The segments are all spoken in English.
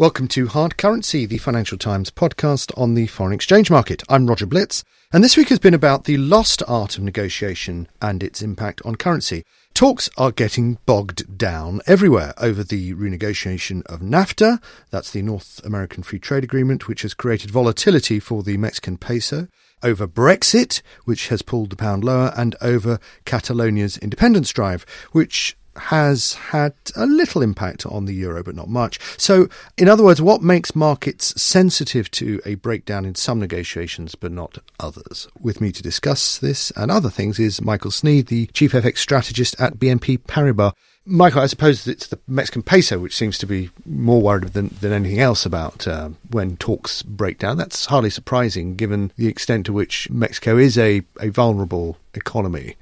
Welcome to Hard Currency, the Financial Times podcast on the foreign exchange market. I'm Roger Blitz, and this week has been about the lost art of negotiation and its impact on currency. Talks are getting bogged down everywhere over the renegotiation of NAFTA, that's the North American Free Trade Agreement, which has created volatility for the Mexican peso, over Brexit, which has pulled the pound lower, and over Catalonia's independence drive, which has had a little impact on the euro, but not much. So, in other words, what makes markets sensitive to a breakdown in some negotiations but not others? With me to discuss this and other things is Michael Sneyd, the chief FX strategist at BNP Paribas. Michael, I suppose it's the Mexican peso which seems to be more worried than, than anything else about uh, when talks break down. That's hardly surprising given the extent to which Mexico is a, a vulnerable economy.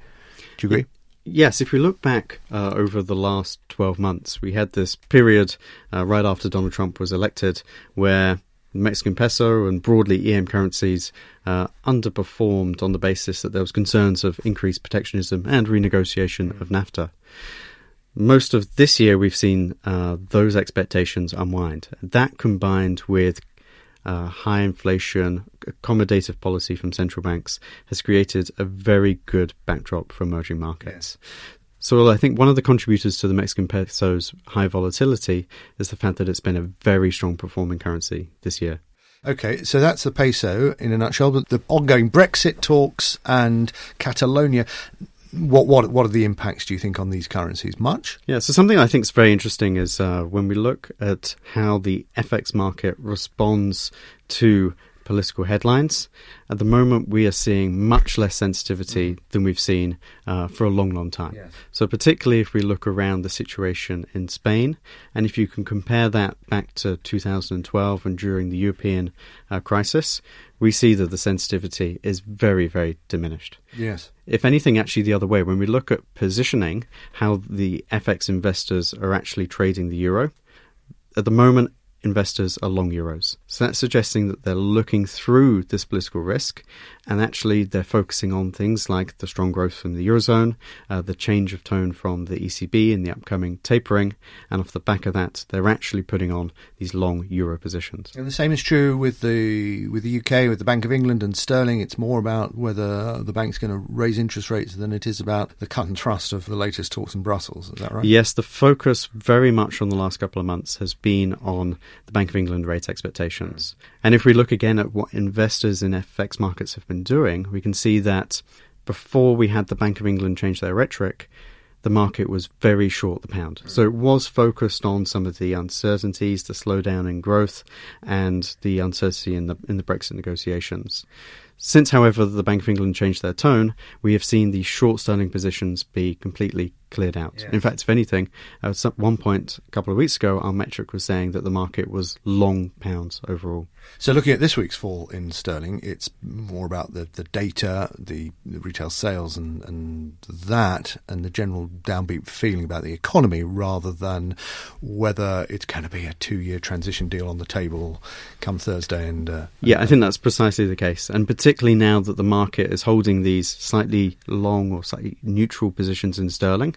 Do you agree? Yes, if we look back uh, over the last 12 months, we had this period uh, right after Donald Trump was elected where Mexican peso and broadly EM currencies uh, underperformed on the basis that there was concerns of increased protectionism and renegotiation of NAFTA. Most of this year, we've seen uh, those expectations unwind. That combined with uh, high inflation, accommodative policy from central banks has created a very good backdrop for emerging markets. So I think one of the contributors to the Mexican peso's high volatility is the fact that it's been a very strong performing currency this year. Okay, so that's the peso in a nutshell. But the ongoing Brexit talks and Catalonia. What what what are the impacts? Do you think on these currencies? Much? Yeah. So something I think is very interesting is uh, when we look at how the FX market responds to political headlines. At the moment, we are seeing much less sensitivity than we've seen uh, for a long, long time. Yes. So, particularly if we look around the situation in Spain, and if you can compare that back to 2012 and during the European uh, crisis, we see that the sensitivity is very, very diminished. Yes. If anything, actually, the other way, when we look at positioning, how the FX investors are actually trading the euro, at the moment, investors are long euros. So that's suggesting that they're looking through this political risk and actually they're focusing on things like the strong growth from the Eurozone, uh, the change of tone from the ECB in the upcoming tapering, and off the back of that, they're actually putting on these long euro positions. And the same is true with the with the UK, with the Bank of England and sterling. It's more about whether the bank's going to raise interest rates than it is about the cut and thrust of the latest talks in Brussels. Is that right? Yes, the focus very much on the last couple of months has been on the Bank of England rate expectations. And if we look again at what investors in FX markets have been doing, we can see that before we had the Bank of England change their rhetoric, the market was very short the pound. So it was focused on some of the uncertainties, the slowdown in growth, and the uncertainty in the in the Brexit negotiations. Since, however, the Bank of England changed their tone, we have seen the short sterling positions be completely cleared out. Yes. In fact, if anything, at one point a couple of weeks ago, our metric was saying that the market was long pounds overall. So looking at this week's fall in sterling, it's more about the, the data, the, the retail sales, and, and that, and the general downbeat feeling about the economy, rather than whether it's going to be a two-year transition deal on the table come Thursday. And uh, Yeah, I think that's precisely the case. And particularly now that the market is holding these slightly long or slightly neutral positions in sterling,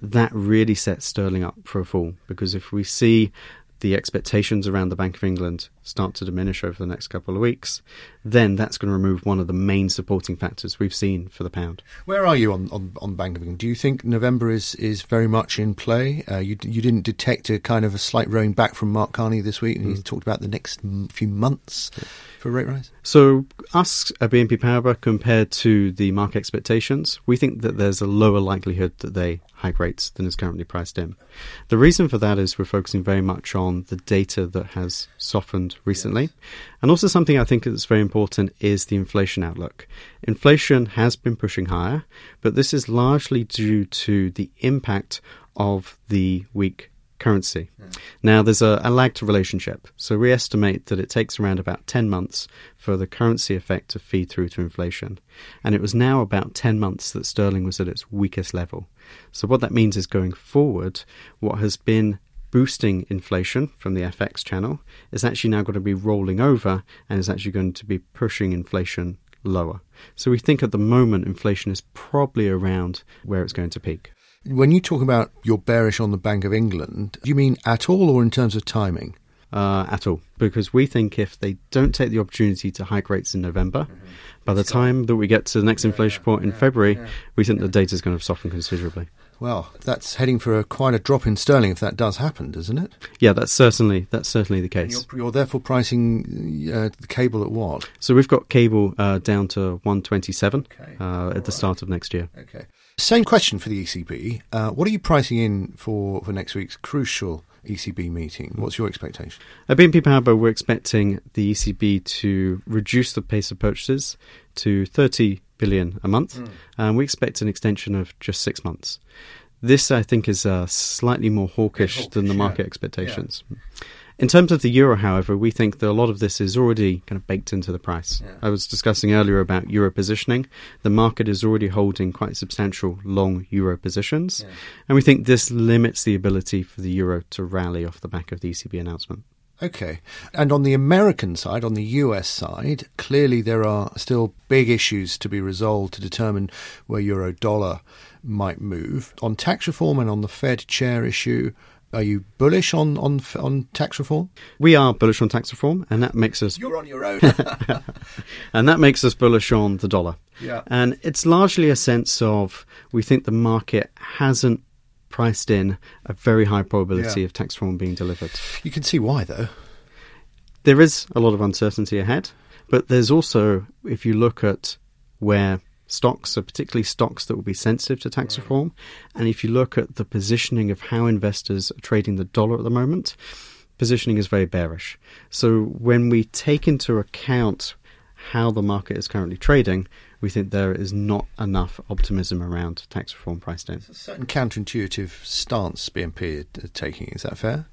that really sets sterling up for a fall. Because if we see the expectations around the Bank of England start to diminish over the next couple of weeks, then that's going to remove one of the main supporting factors we've seen for the pound. Where are you on, on, on Bank of England? Do you think November is, is very much in play? Uh, you you didn't detect a kind of a slight rowing back from Mark Carney this week, and he talked about the next few months for rate rise. So, us at BNP Paribas, compared to the market expectations, we think that there's a lower likelihood that they hike rates than is currently priced in. The reason for that is we're focusing very much on the data that has softened recently. And also, something I think that's very important is the inflation outlook. Inflation has been pushing higher, but this is largely due to the impact of the weak currency. Now, there's a, a lagged relationship. So we estimate that it takes around about 10 months for the currency effect to feed through to inflation. And it was now about 10 months that sterling was at its weakest level. So what that means is going forward, what has been boosting inflation from the FX channel is actually now going to be rolling over and is actually going to be pushing inflation lower. So we think at the moment inflation is probably around where it's going to peak. When you talk about you're bearish on the Bank of England, do you mean at all or in terms of timing? Uh, at all, because we think if they don't take the opportunity to hike rates in November, mm-hmm. By the time that we get to the next inflation report in February, we think the data is going to soften considerably. Well, that's heading for a, quite a drop in sterling if that does happen, doesn't it? Yeah, that's certainly that's certainly the case. You're, you're, therefore pricing uh, the cable at what? So we've got cable uh, down to 127 okay. uh, at right. the start of next year. Okay. Same question for the ECB. Uh, what are you pricing in for, for next week's crucial ECB meeting? What's your expectation? At BNP Paribas, we're expecting the ECB to reduce the pace of purchases to 30 billion a month, mm. and we expect an extension of just six months. This, I think, is uh, slightly more hawkish, hawkish than the market yeah. expectations. Yeah. In terms of the euro, however, we think that a lot of this is already kind of baked into the price. Yeah. I was discussing earlier about euro positioning. The market is already holding quite substantial long euro positions, yeah. and we think this limits the ability for the euro to rally off the back of the ECB announcement. Okay. And on the American side, on the US side, clearly there are still big issues to be resolved to determine where euro dollar might move. On tax reform and on the Fed chair issue, are you bullish on, on on tax reform? We are bullish on tax reform, and that makes us. You're on your own. and that makes us bullish on the dollar. Yeah. And it's largely a sense of we think the market hasn't priced in a very high probability yeah. of tax reform being delivered. You can see why, though. There is a lot of uncertainty ahead, but there's also, if you look at where stocks, so particularly stocks that will be sensitive to tax right. reform, and if you look at the positioning of how investors are trading the dollar at the moment, positioning is very bearish. So when we take into account how the market is currently trading, we think there is not enough optimism around tax reform priced in. It's a certain counterintuitive stance BNP are taking. Is that fair?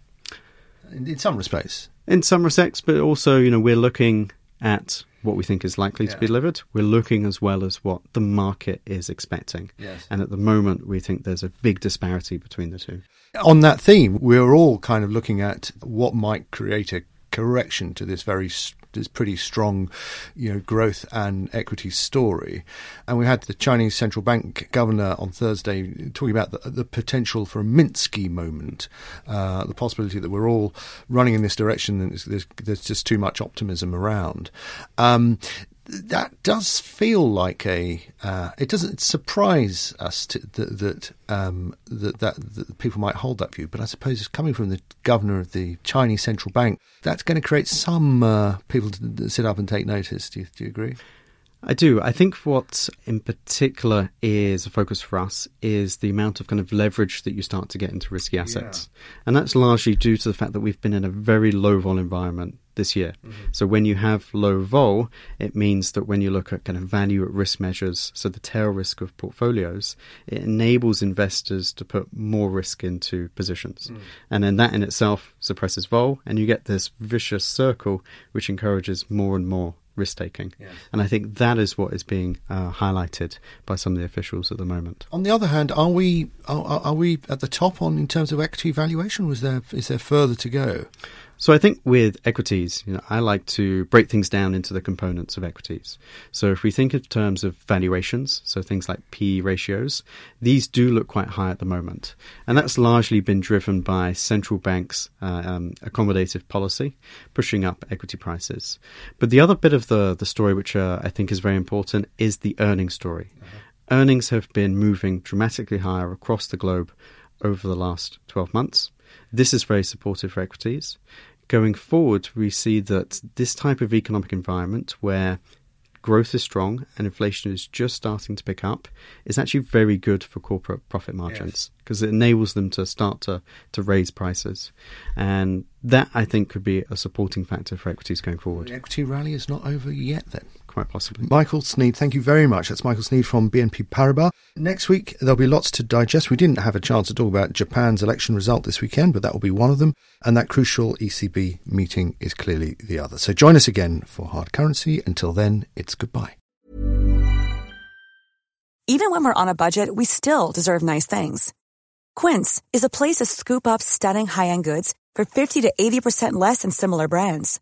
In, in, some respects. In some respects, but also, you know, we're looking at what we think is likely yeah. to be delivered. We're looking as well as what the market is expecting. Yes. And at the moment, we think there's a big disparity between the two. On that theme, we're all kind of looking at what might create a correction to this very this pretty strong, you know, growth and equity story. And we had the Chinese central bank governor on Thursday talking about the, the potential for a Minsky moment, uh, the possibility that we're all running in this direction and there's, there's just too much optimism around. Um, that does feel like a. Uh, it doesn't surprise us to, that that, um, that, that that people might hold that view, but I suppose it's coming from the governor of the Chinese central bank. That's going to create some uh, people to sit up and take notice. Do you, do you agree? I do. I think what in particular is a focus for us is the amount of kind of leverage that you start to get into risky assets. Yeah. And that's largely due to the fact that we've been in a very low vol environment this year. Mm-hmm. So when you have low vol, it means that when you look at kind of value at risk measures, so the tail risk of portfolios, it enables investors to put more risk into positions. Mm. And then that in itself suppresses vol, and you get this vicious circle which encourages more and more risk taking. Yes. And I think that is what is being uh, highlighted by some of the officials at the moment. On the other hand, are we are, are we at the top on in terms of equity valuation? Was there is there further to go? So I think with equities, you know, I like to break things down into the components of equities. So if we think in terms of valuations, so things like P ratios, these do look quite high at the moment, and that's largely been driven by central banks' uh, um, accommodative policy pushing up equity prices. But the other bit of the the story, which uh, I think is very important, is the earnings story. Uh-huh. Earnings have been moving dramatically higher across the globe over the last 12 months. This is very supportive for equities. Going forward, we see that this type of economic environment where growth is strong and inflation is just starting to pick up is actually very good for corporate profit margins because yes. it enables them to start to, to raise prices. And that, I think, could be a supporting factor for equities going forward. The equity rally is not over yet, then? Quite possibly. Michael Sneyd, thank you very much. That's Michael Sneyd from BNP Paribas. Next week, there'll be lots to digest. We didn't have a chance to talk about Japan's election result this weekend, but that will be one of them. And that crucial ECB meeting is clearly the other. So join us again for Hard Currency. Until then, it's goodbye. Even when we're on a budget, we still deserve nice things. Quince is a place to scoop up stunning high end goods for 50 to 80% less than similar brands.